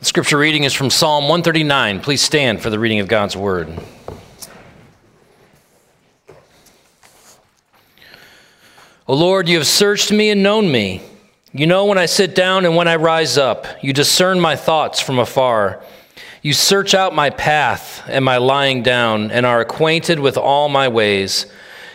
The scripture reading is from Psalm 139. Please stand for the reading of God's word. O Lord, you have searched me and known me. You know when I sit down and when I rise up. You discern my thoughts from afar. You search out my path and my lying down and are acquainted with all my ways.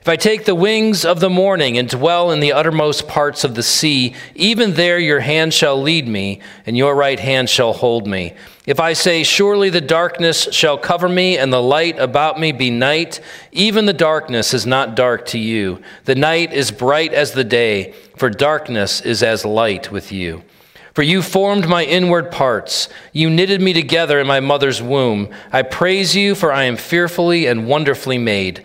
If I take the wings of the morning and dwell in the uttermost parts of the sea, even there your hand shall lead me, and your right hand shall hold me. If I say, Surely the darkness shall cover me, and the light about me be night, even the darkness is not dark to you. The night is bright as the day, for darkness is as light with you. For you formed my inward parts. You knitted me together in my mother's womb. I praise you, for I am fearfully and wonderfully made.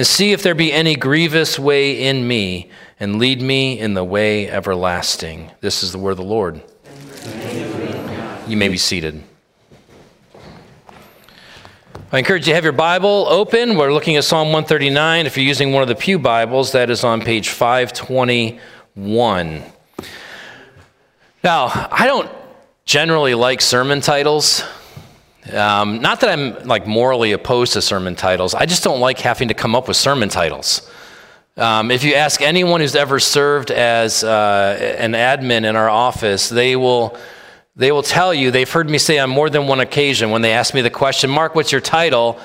and see if there be any grievous way in me, and lead me in the way everlasting. This is the word of the Lord. You may be seated. I encourage you to have your Bible open. We're looking at Psalm 139. If you're using one of the Pew Bibles, that is on page 521. Now, I don't generally like sermon titles. Um, not that I'm like morally opposed to sermon titles. I just don't like having to come up with sermon titles. Um, if you ask anyone who's ever served as uh, an admin in our office, they will they will tell you they've heard me say on more than one occasion when they ask me the question, "Mark, what's your title?"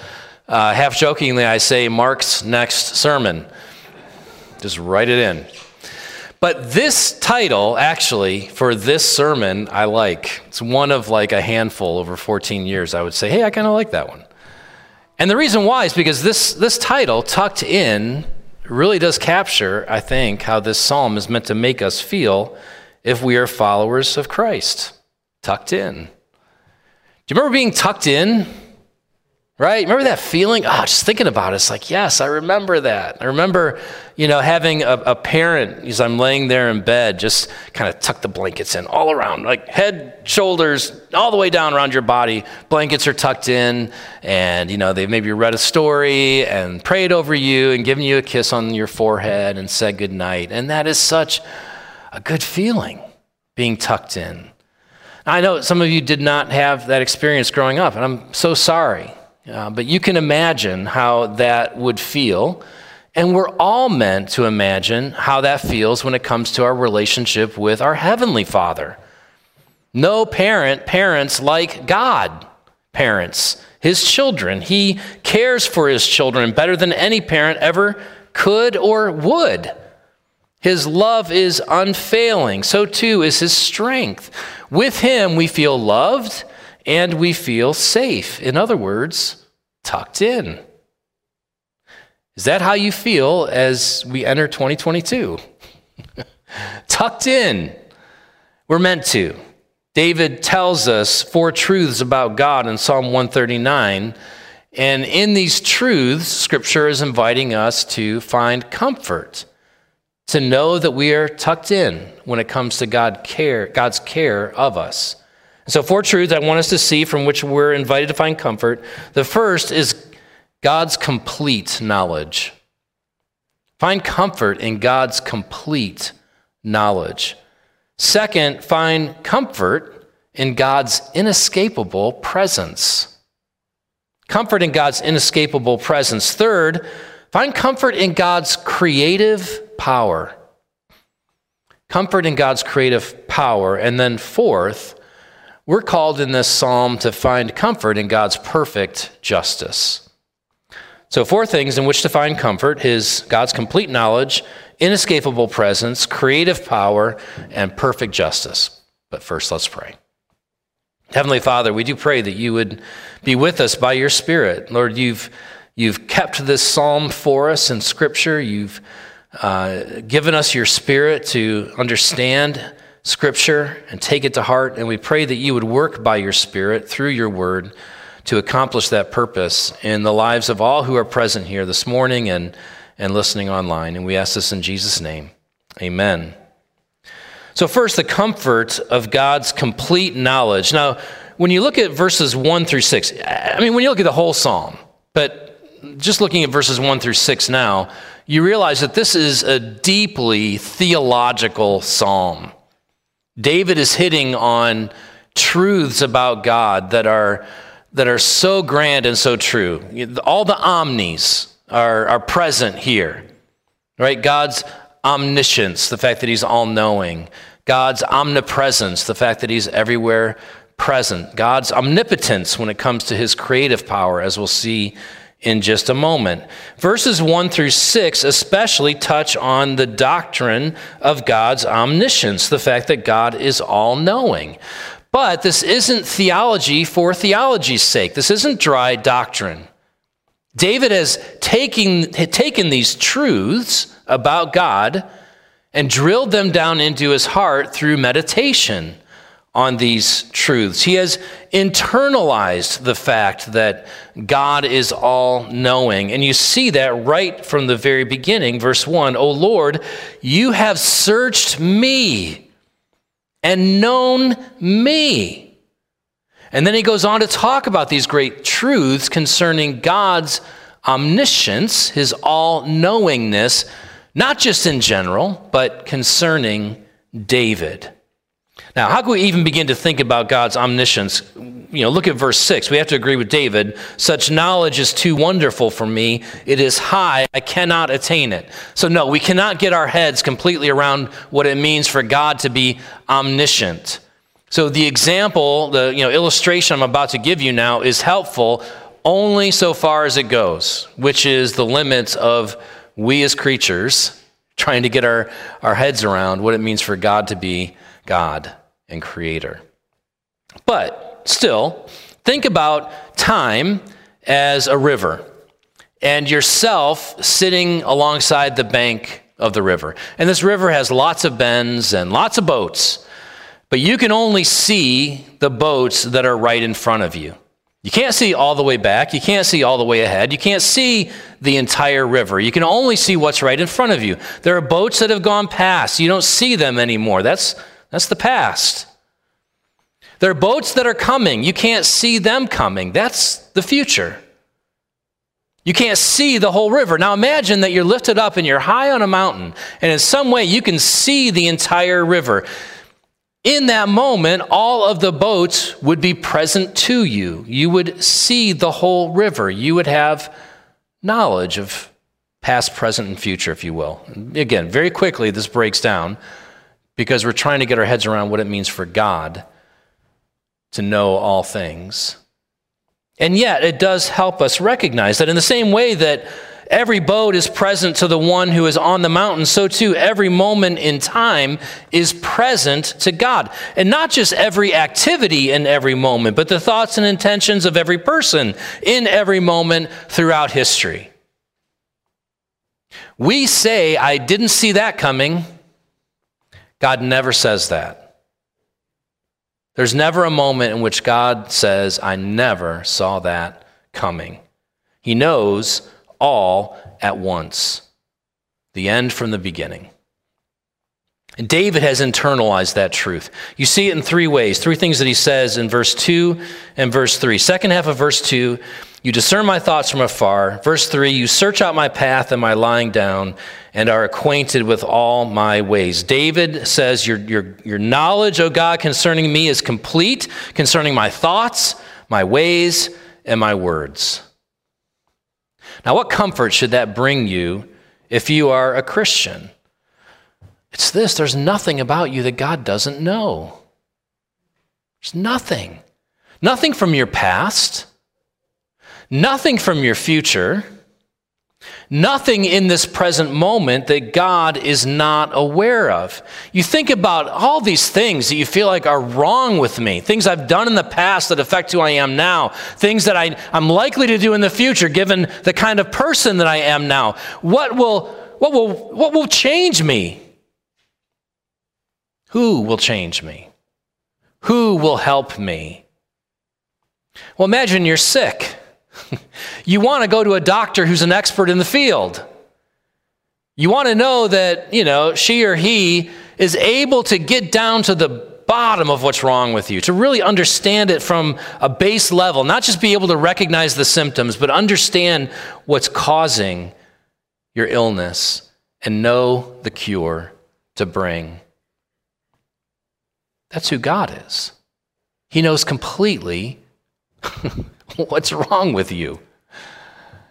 Uh, half jokingly, I say, "Mark's next sermon." Just write it in. But this title, actually, for this sermon, I like. It's one of like a handful over 14 years. I would say, hey, I kind of like that one. And the reason why is because this, this title, Tucked In, really does capture, I think, how this psalm is meant to make us feel if we are followers of Christ. Tucked in. Do you remember being tucked in? Right? Remember that feeling? Oh, just thinking about it, it's like, yes, I remember that. I remember, you know, having a, a parent as I'm laying there in bed, just kind of tuck the blankets in all around, like head, shoulders, all the way down around your body. Blankets are tucked in, and, you know, they've maybe read a story and prayed over you and given you a kiss on your forehead and said goodnight. And that is such a good feeling, being tucked in. I know some of you did not have that experience growing up, and I'm so sorry. Uh, but you can imagine how that would feel. And we're all meant to imagine how that feels when it comes to our relationship with our Heavenly Father. No parent parents like God parents his children. He cares for his children better than any parent ever could or would. His love is unfailing. So too is his strength. With him, we feel loved and we feel safe. In other words, tucked in. Is that how you feel as we enter 2022? tucked in. We're meant to. David tells us four truths about God in Psalm 139. And in these truths, Scripture is inviting us to find comfort, to know that we are tucked in when it comes to God care, God's care of us. So, four truths I want us to see from which we're invited to find comfort. The first is God's complete knowledge. Find comfort in God's complete knowledge. Second, find comfort in God's inescapable presence. Comfort in God's inescapable presence. Third, find comfort in God's creative power. Comfort in God's creative power. And then, fourth, we're called in this psalm to find comfort in God's perfect justice. So, four things in which to find comfort is God's complete knowledge, inescapable presence, creative power, and perfect justice. But first, let's pray. Heavenly Father, we do pray that you would be with us by your Spirit. Lord, you've, you've kept this psalm for us in Scripture. You've uh, given us your Spirit to understand Scripture and take it to heart. And we pray that you would work by your Spirit through your word to accomplish that purpose in the lives of all who are present here this morning and, and listening online. And we ask this in Jesus' name. Amen. So, first, the comfort of God's complete knowledge. Now, when you look at verses 1 through 6, I mean, when you look at the whole psalm, but just looking at verses 1 through 6 now, you realize that this is a deeply theological psalm. David is hitting on truths about God that are that are so grand and so true. All the omnis are, are present here, right? God's omniscience, the fact that he's all knowing, God's omnipresence, the fact that he's everywhere present, God's omnipotence when it comes to his creative power, as we'll see in just a moment. Verses 1 through 6 especially touch on the doctrine of God's omniscience, the fact that God is all knowing. But this isn't theology for theology's sake. This isn't dry doctrine. David has taken, taken these truths about God and drilled them down into his heart through meditation on these truths. He has internalized the fact that God is all knowing. And you see that right from the very beginning. Verse 1 O Lord, you have searched me and known me. And then he goes on to talk about these great truths concerning God's omniscience, his all knowingness, not just in general, but concerning David. Now, how can we even begin to think about God's omniscience? You know, look at verse 6. We have to agree with David. Such knowledge is too wonderful for me. It is high. I cannot attain it. So, no, we cannot get our heads completely around what it means for God to be omniscient. So, the example, the you know, illustration I'm about to give you now is helpful only so far as it goes, which is the limits of we as creatures trying to get our, our heads around what it means for God to be God and creator. But still, think about time as a river and yourself sitting alongside the bank of the river. And this river has lots of bends and lots of boats, but you can only see the boats that are right in front of you. You can't see all the way back. You can't see all the way ahead. You can't see the entire river. You can only see what's right in front of you. There are boats that have gone past. You don't see them anymore. That's, that's the past. There are boats that are coming. You can't see them coming. That's the future. You can't see the whole river. Now imagine that you're lifted up and you're high on a mountain, and in some way you can see the entire river. In that moment, all of the boats would be present to you. You would see the whole river. You would have knowledge of past, present, and future, if you will. Again, very quickly, this breaks down because we're trying to get our heads around what it means for God to know all things. And yet, it does help us recognize that in the same way that every boat is present to the one who is on the mountain, so too every moment in time is present to God. And not just every activity in every moment, but the thoughts and intentions of every person in every moment throughout history. We say, I didn't see that coming. God never says that. There's never a moment in which God says, I never saw that coming. He knows all at once, the end from the beginning. And David has internalized that truth. You see it in three ways, three things that he says in verse 2 and verse 3. Second half of verse 2, You discern my thoughts from afar. Verse 3 You search out my path and my lying down, and are acquainted with all my ways. David says, Your, your, your knowledge, O God, concerning me is complete, concerning my thoughts, my ways, and my words. Now, what comfort should that bring you if you are a Christian? It's this there's nothing about you that God doesn't know. There's nothing. Nothing from your past Nothing from your future, nothing in this present moment that God is not aware of. You think about all these things that you feel like are wrong with me, things I've done in the past that affect who I am now, things that I, am likely to do in the future given the kind of person that I am now. What will, what will, what will change me? Who will change me? Who will help me? Well, imagine you're sick. you want to go to a doctor who's an expert in the field. You want to know that, you know, she or he is able to get down to the bottom of what's wrong with you, to really understand it from a base level, not just be able to recognize the symptoms, but understand what's causing your illness and know the cure to bring. That's who God is. He knows completely what's wrong with you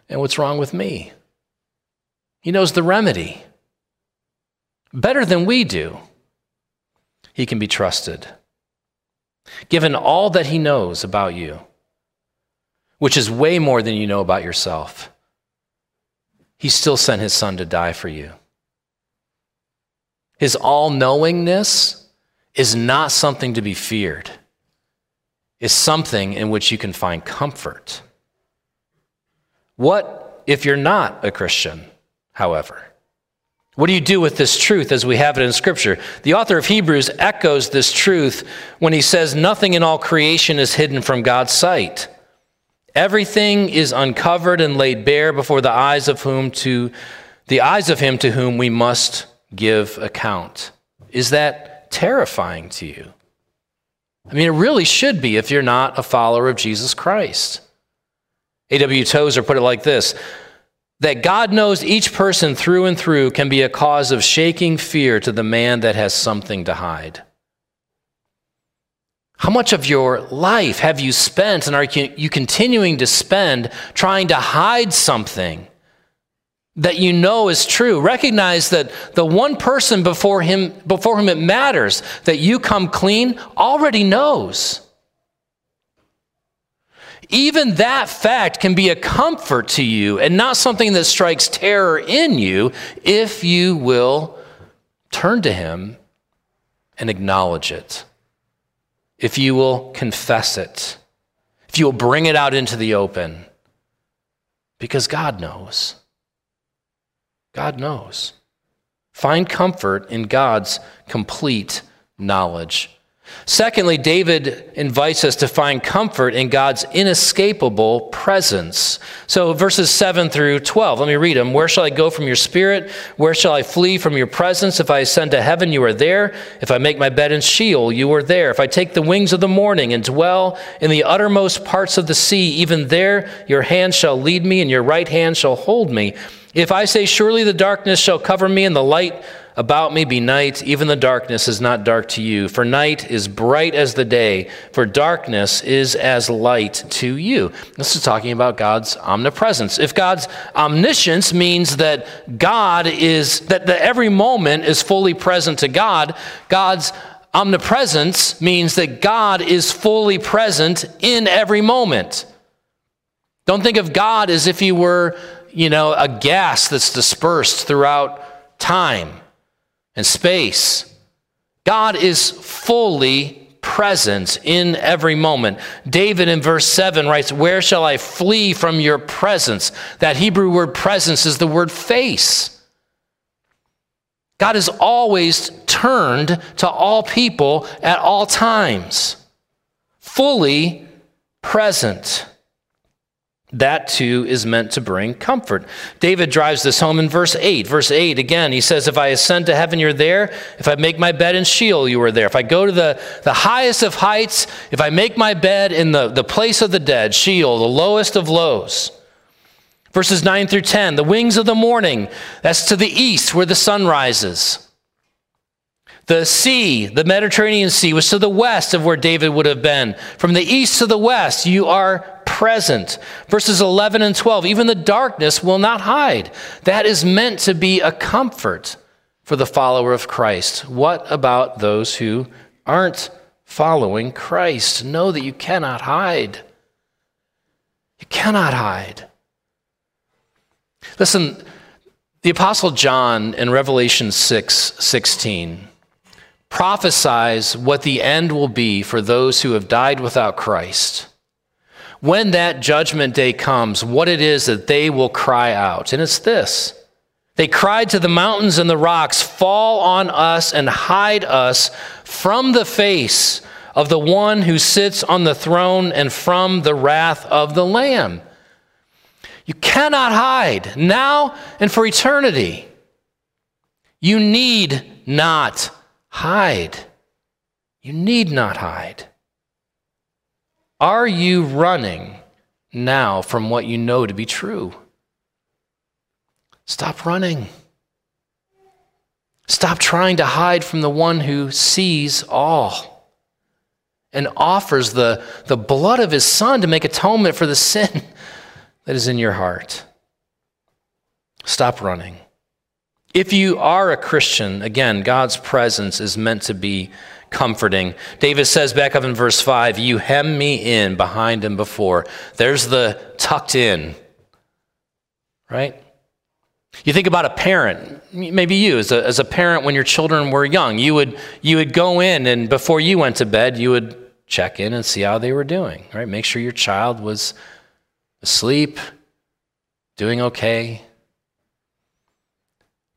and what's wrong with me. He knows the remedy better than we do. He can be trusted. Given all that he knows about you, which is way more than you know about yourself, he still sent his son to die for you. His all knowingness is not something to be feared is something in which you can find comfort. What if you're not a Christian, however? What do you do with this truth as we have it in Scripture? The author of Hebrews echoes this truth when he says, Nothing in all creation is hidden from God's sight. Everything is uncovered and laid bare before the eyes of whom to the eyes of him to whom we must give account. Is that terrifying to you? I mean, it really should be if you're not a follower of Jesus Christ. A.W. Tozer put it like this that God knows each person through and through can be a cause of shaking fear to the man that has something to hide. How much of your life have you spent and are you continuing to spend trying to hide something that you know is true. Recognize that the one person before him before whom it matters that you come clean already knows. Even that fact can be a comfort to you and not something that strikes terror in you if you will turn to him and acknowledge it. If you will confess it. If you will bring it out into the open. Because God knows. God knows. Find comfort in God's complete knowledge. Secondly, David invites us to find comfort in God's inescapable presence. So, verses 7 through 12, let me read them. Where shall I go from your spirit? Where shall I flee from your presence? If I ascend to heaven, you are there. If I make my bed in Sheol, you are there. If I take the wings of the morning and dwell in the uttermost parts of the sea, even there your hand shall lead me, and your right hand shall hold me. If I say, Surely the darkness shall cover me, and the light about me be night, even the darkness is not dark to you. For night is bright as the day, for darkness is as light to you. This is talking about God's omnipresence. If God's omniscience means that God is, that, that every moment is fully present to God, God's omnipresence means that God is fully present in every moment. Don't think of God as if he were you know, a gas that's dispersed throughout time and space. God is fully present in every moment. David in verse 7 writes, Where shall I flee from your presence? That Hebrew word presence is the word face. God is always turned to all people at all times, fully present. That too is meant to bring comfort. David drives this home in verse 8. Verse 8, again, he says, If I ascend to heaven, you're there. If I make my bed in Sheol, you are there. If I go to the, the highest of heights, if I make my bed in the, the place of the dead, Sheol, the lowest of lows. Verses 9 through 10, the wings of the morning, that's to the east where the sun rises. The sea, the Mediterranean Sea, was to the west of where David would have been. From the east to the west, you are present. Verses 11 and 12, even the darkness will not hide. That is meant to be a comfort for the follower of Christ. What about those who aren't following Christ? Know that you cannot hide. You cannot hide. Listen, the Apostle John in Revelation 6 16 prophesies what the end will be for those who have died without Christ. When that judgment day comes, what it is that they will cry out. And it's this they cried to the mountains and the rocks, Fall on us and hide us from the face of the one who sits on the throne and from the wrath of the Lamb. You cannot hide now and for eternity. You need not hide. You need not hide. Are you running now from what you know to be true? Stop running. Stop trying to hide from the one who sees all and offers the, the blood of his son to make atonement for the sin that is in your heart. Stop running. If you are a Christian, again, God's presence is meant to be comforting. David says back up in verse 5 You hem me in behind and before. There's the tucked in, right? You think about a parent, maybe you as a, as a parent when your children were young, you would, you would go in and before you went to bed, you would check in and see how they were doing, right? Make sure your child was asleep, doing okay.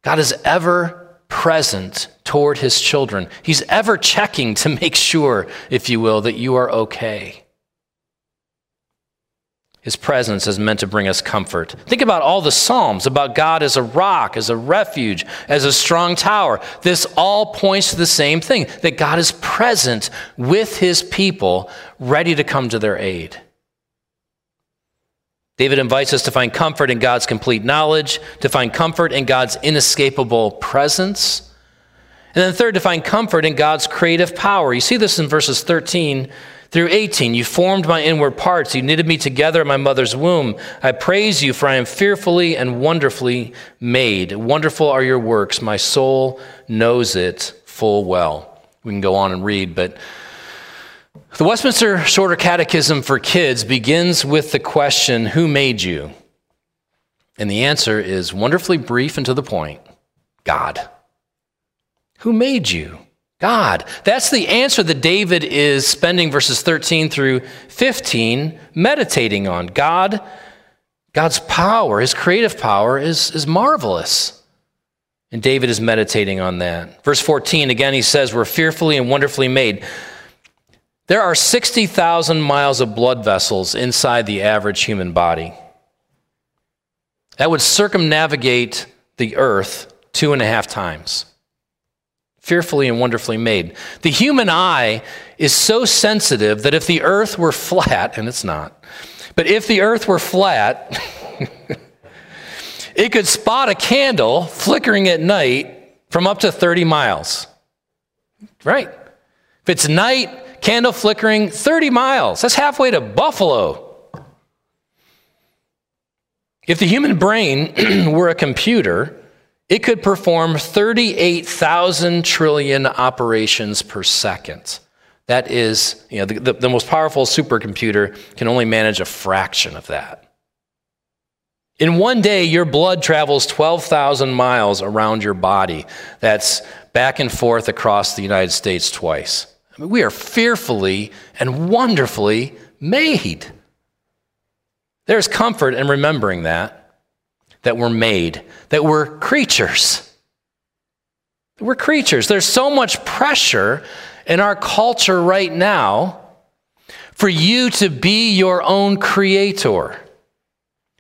God is ever present toward his children. He's ever checking to make sure, if you will, that you are okay. His presence is meant to bring us comfort. Think about all the Psalms about God as a rock, as a refuge, as a strong tower. This all points to the same thing that God is present with his people, ready to come to their aid. David invites us to find comfort in God's complete knowledge, to find comfort in God's inescapable presence. And then, third, to find comfort in God's creative power. You see this in verses 13 through 18. You formed my inward parts. You knitted me together in my mother's womb. I praise you, for I am fearfully and wonderfully made. Wonderful are your works. My soul knows it full well. We can go on and read, but the Westminster Shorter Catechism for Kids begins with the question, Who made you? And the answer is wonderfully brief and to the point God. Who made you? God. That's the answer that David is spending verses 13 through 15 meditating on. God, God's power, his creative power, is, is marvelous. And David is meditating on that. Verse 14, again, he says, We're fearfully and wonderfully made. There are 60,000 miles of blood vessels inside the average human body. That would circumnavigate the earth two and a half times. Fearfully and wonderfully made. The human eye is so sensitive that if the earth were flat, and it's not, but if the earth were flat, it could spot a candle flickering at night from up to 30 miles. Right? If it's night, candle flickering 30 miles. That's halfway to Buffalo. If the human brain were a computer, it could perform 38,000 trillion operations per second. That is, you know, the, the, the, most powerful supercomputer can only manage a fraction of that. In one day, your blood travels 12,000 miles around your body. That's back and forth across the United States twice. I mean, we are fearfully and wonderfully made. There's comfort in remembering that, that we're made, that we're creatures. We're creatures. There's so much pressure in our culture right now for you to be your own creator.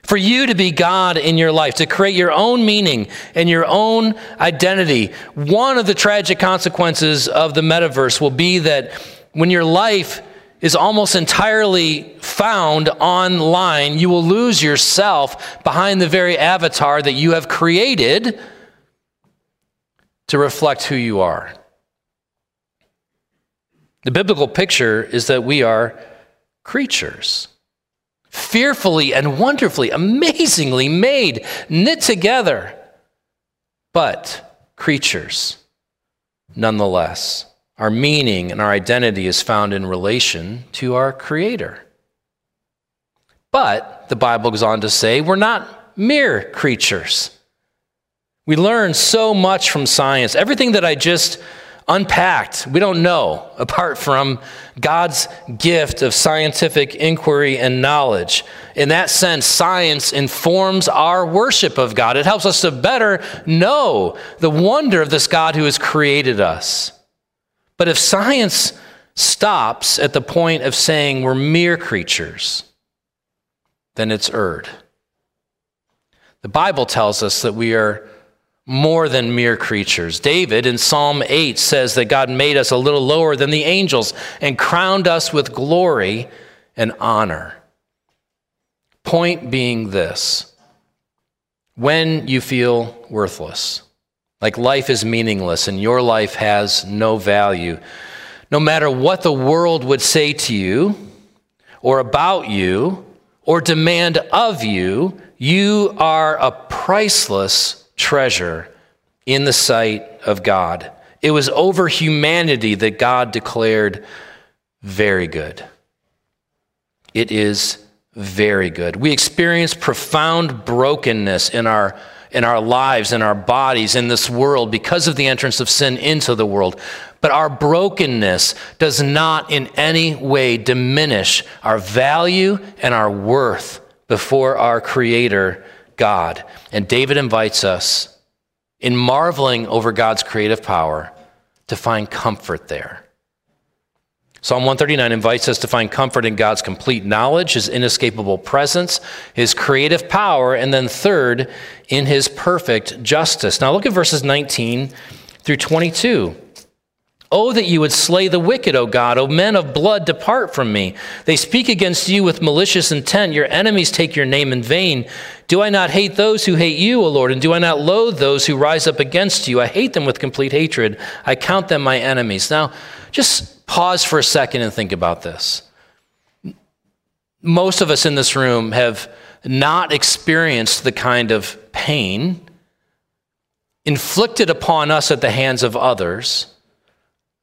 For you to be God in your life, to create your own meaning and your own identity. One of the tragic consequences of the metaverse will be that when your life is almost entirely found online, you will lose yourself behind the very avatar that you have created to reflect who you are. The biblical picture is that we are creatures, fearfully and wonderfully, amazingly made, knit together, but creatures nonetheless. Our meaning and our identity is found in relation to our Creator. But the Bible goes on to say we're not mere creatures. We learn so much from science. Everything that I just unpacked, we don't know apart from God's gift of scientific inquiry and knowledge. In that sense, science informs our worship of God. It helps us to better know the wonder of this God who has created us. But if science stops at the point of saying we're mere creatures, then it's erred. The Bible tells us that we are more than mere creatures. David in Psalm 8 says that God made us a little lower than the angels and crowned us with glory and honor. Point being this when you feel worthless, like life is meaningless and your life has no value. No matter what the world would say to you or about you or demand of you, you are a priceless treasure in the sight of God. It was over humanity that God declared very good. It is very good. We experience profound brokenness in our in our lives, in our bodies, in this world because of the entrance of sin into the world. But our brokenness does not in any way diminish our value and our worth before our Creator, God. And David invites us, in marveling over God's creative power, to find comfort there. Psalm 139 invites us to find comfort in God's complete knowledge, his inescapable presence, his creative power, and then third, in his perfect justice. Now look at verses 19 through 22. Oh, that you would slay the wicked, O God. O men of blood, depart from me. They speak against you with malicious intent. Your enemies take your name in vain. Do I not hate those who hate you, O Lord? And do I not loathe those who rise up against you? I hate them with complete hatred. I count them my enemies. Now, just pause for a second and think about this. Most of us in this room have not experienced the kind of pain inflicted upon us at the hands of others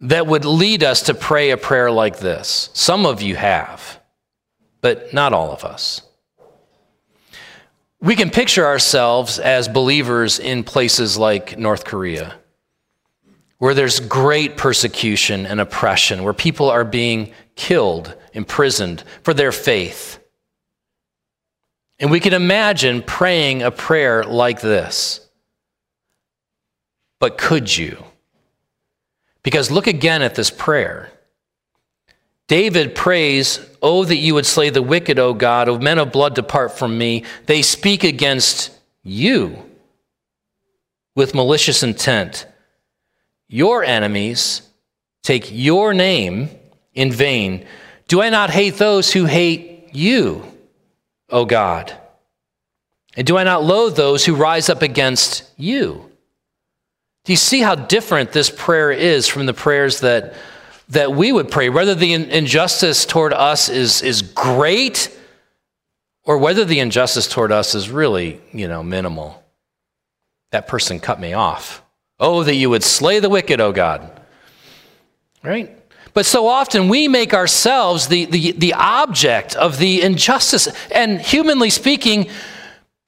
that would lead us to pray a prayer like this. Some of you have, but not all of us. We can picture ourselves as believers in places like North Korea where there's great persecution and oppression, where people are being killed, imprisoned for their faith. And we can imagine praying a prayer like this. But could you? Because look again at this prayer. David prays, Oh, that you would slay the wicked, O God, O men of blood, depart from me. They speak against you with malicious intent. Your enemies take your name in vain. Do I not hate those who hate you, O God? And do I not loathe those who rise up against you? Do you see how different this prayer is from the prayers that, that we would pray? Whether the injustice toward us is, is great or whether the injustice toward us is really, you know, minimal. That person cut me off. Oh, that you would slay the wicked, O God. Right? But so often we make ourselves the, the, the object of the injustice. And humanly speaking,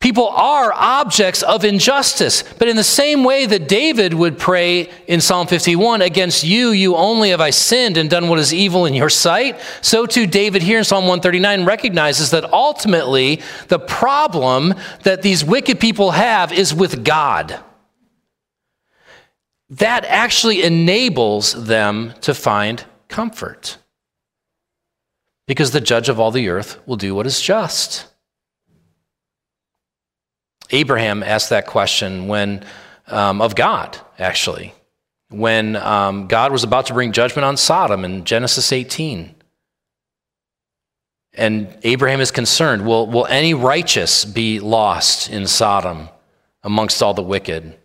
people are objects of injustice. But in the same way that David would pray in Psalm 51, against you, you only have I sinned and done what is evil in your sight, so too David here in Psalm 139 recognizes that ultimately the problem that these wicked people have is with God that actually enables them to find comfort. Because the judge of all the earth will do what is just. Abraham asked that question when, um, of God, actually, when um, God was about to bring judgment on Sodom in Genesis 18. And Abraham is concerned will, will any righteous be lost in Sodom amongst all the wicked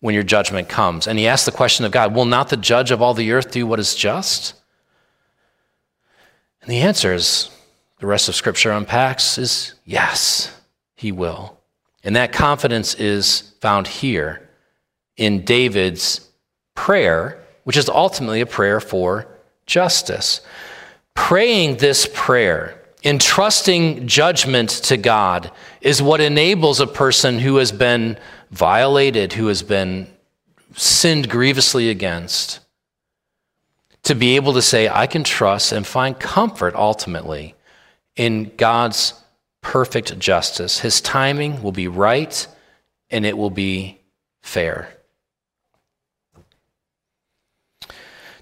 when your judgment comes? And he asked the question of God Will not the judge of all the earth do what is just? And the answer is the rest of Scripture unpacks is yes, he will. And that confidence is found here in David's prayer, which is ultimately a prayer for justice. Praying this prayer, entrusting judgment to God, is what enables a person who has been violated, who has been sinned grievously against, to be able to say, I can trust and find comfort ultimately in God's perfect justice. His timing will be right and it will be fair.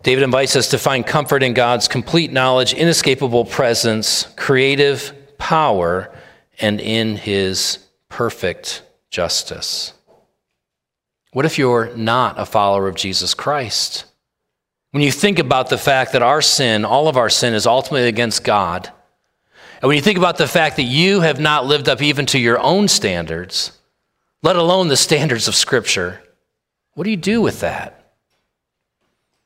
David invites us to find comfort in God's complete knowledge, inescapable presence, creative power, and in his perfect justice. What if you're not a follower of Jesus Christ? When you think about the fact that our sin, all of our sin, is ultimately against God, and when you think about the fact that you have not lived up even to your own standards, let alone the standards of Scripture, what do you do with that?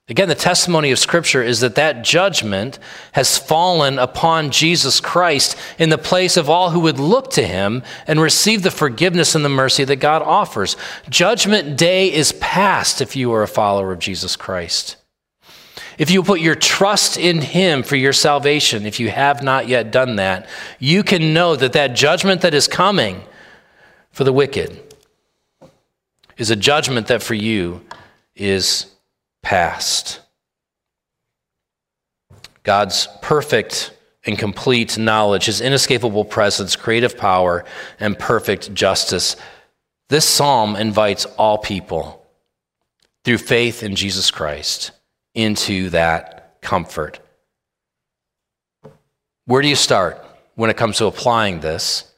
Again, the testimony of Scripture is that that judgment has fallen upon Jesus Christ in the place of all who would look to him and receive the forgiveness and the mercy that God offers. Judgment day is past if you are a follower of Jesus Christ. If you put your trust in him for your salvation, if you have not yet done that, you can know that that judgment that is coming for the wicked is a judgment that for you is past. God's perfect and complete knowledge, his inescapable presence, creative power, and perfect justice. This psalm invites all people through faith in Jesus Christ into that comfort. Where do you start when it comes to applying this?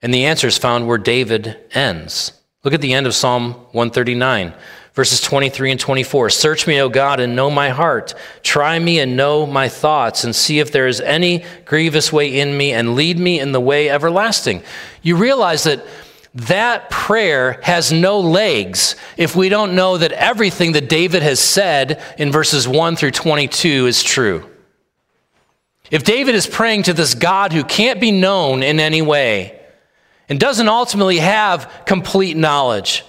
And the answer is found where David ends. Look at the end of Psalm 139 verses 23 and 24. Search me, O God, and know my heart. Try me and know my thoughts, and see if there is any grievous way in me, and lead me in the way everlasting. You realize that that prayer has no legs. If we don't know that everything that David has said in verses 1 through 22 is true. If David is praying to this God who can't be known in any way and doesn't ultimately have complete knowledge,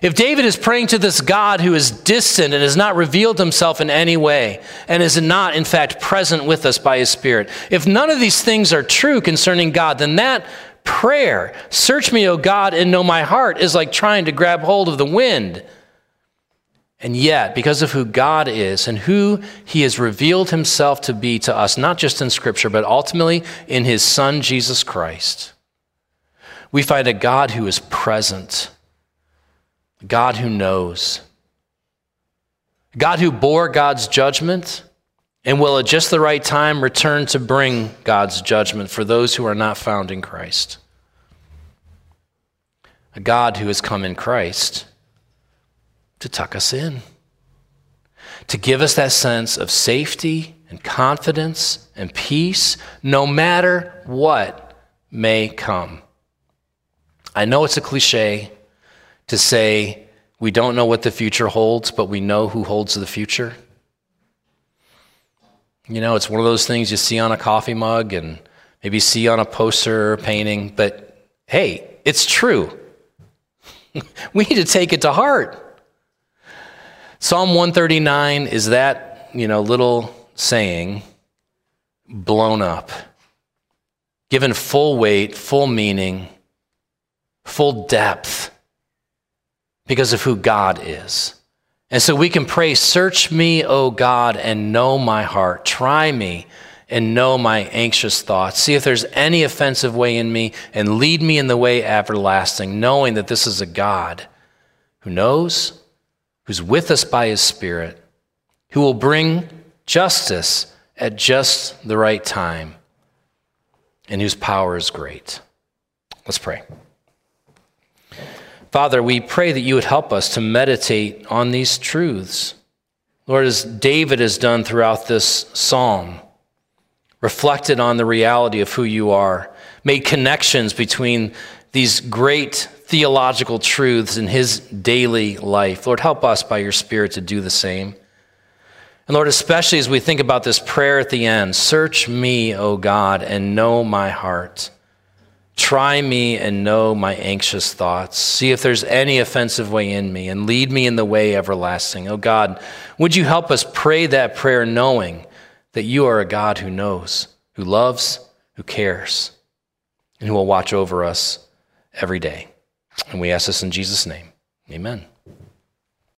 if David is praying to this God who is distant and has not revealed himself in any way and is not, in fact, present with us by his Spirit, if none of these things are true concerning God, then that prayer, search me, O God, and know my heart, is like trying to grab hold of the wind. And yet, because of who God is and who he has revealed himself to be to us, not just in Scripture, but ultimately in his Son, Jesus Christ, we find a God who is present God who knows, God who bore God's judgment and will at just the right time return to bring God's judgment for those who are not found in Christ. A God who has come in Christ to tuck us in, to give us that sense of safety and confidence and peace no matter what may come. I know it's a cliche to say we don't know what the future holds, but we know who holds the future. You know, it's one of those things you see on a coffee mug and maybe see on a poster or painting, but hey, it's true. we need to take it to heart. Psalm 139 is that, you know, little saying blown up, given full weight, full meaning, full depth because of who God is. And so we can pray, Search me, O God, and know my heart. Try me and know my anxious thoughts. See if there's any offensive way in me and lead me in the way everlasting, knowing that this is a God who knows, who's with us by his Spirit, who will bring justice at just the right time, and whose power is great. Let's pray. Father, we pray that you would help us to meditate on these truths. Lord, as David has done throughout this psalm, reflected on the reality of who you are, made connections between these great theological truths in his daily life. Lord, help us by your Spirit to do the same. And Lord, especially as we think about this prayer at the end search me, O God, and know my heart. Try me and know my anxious thoughts. See if there's any offensive way in me and lead me in the way everlasting. Oh God, would you help us pray that prayer knowing that you are a God who knows, who loves, who cares, and who will watch over us every day. And we ask this in Jesus' name. Amen.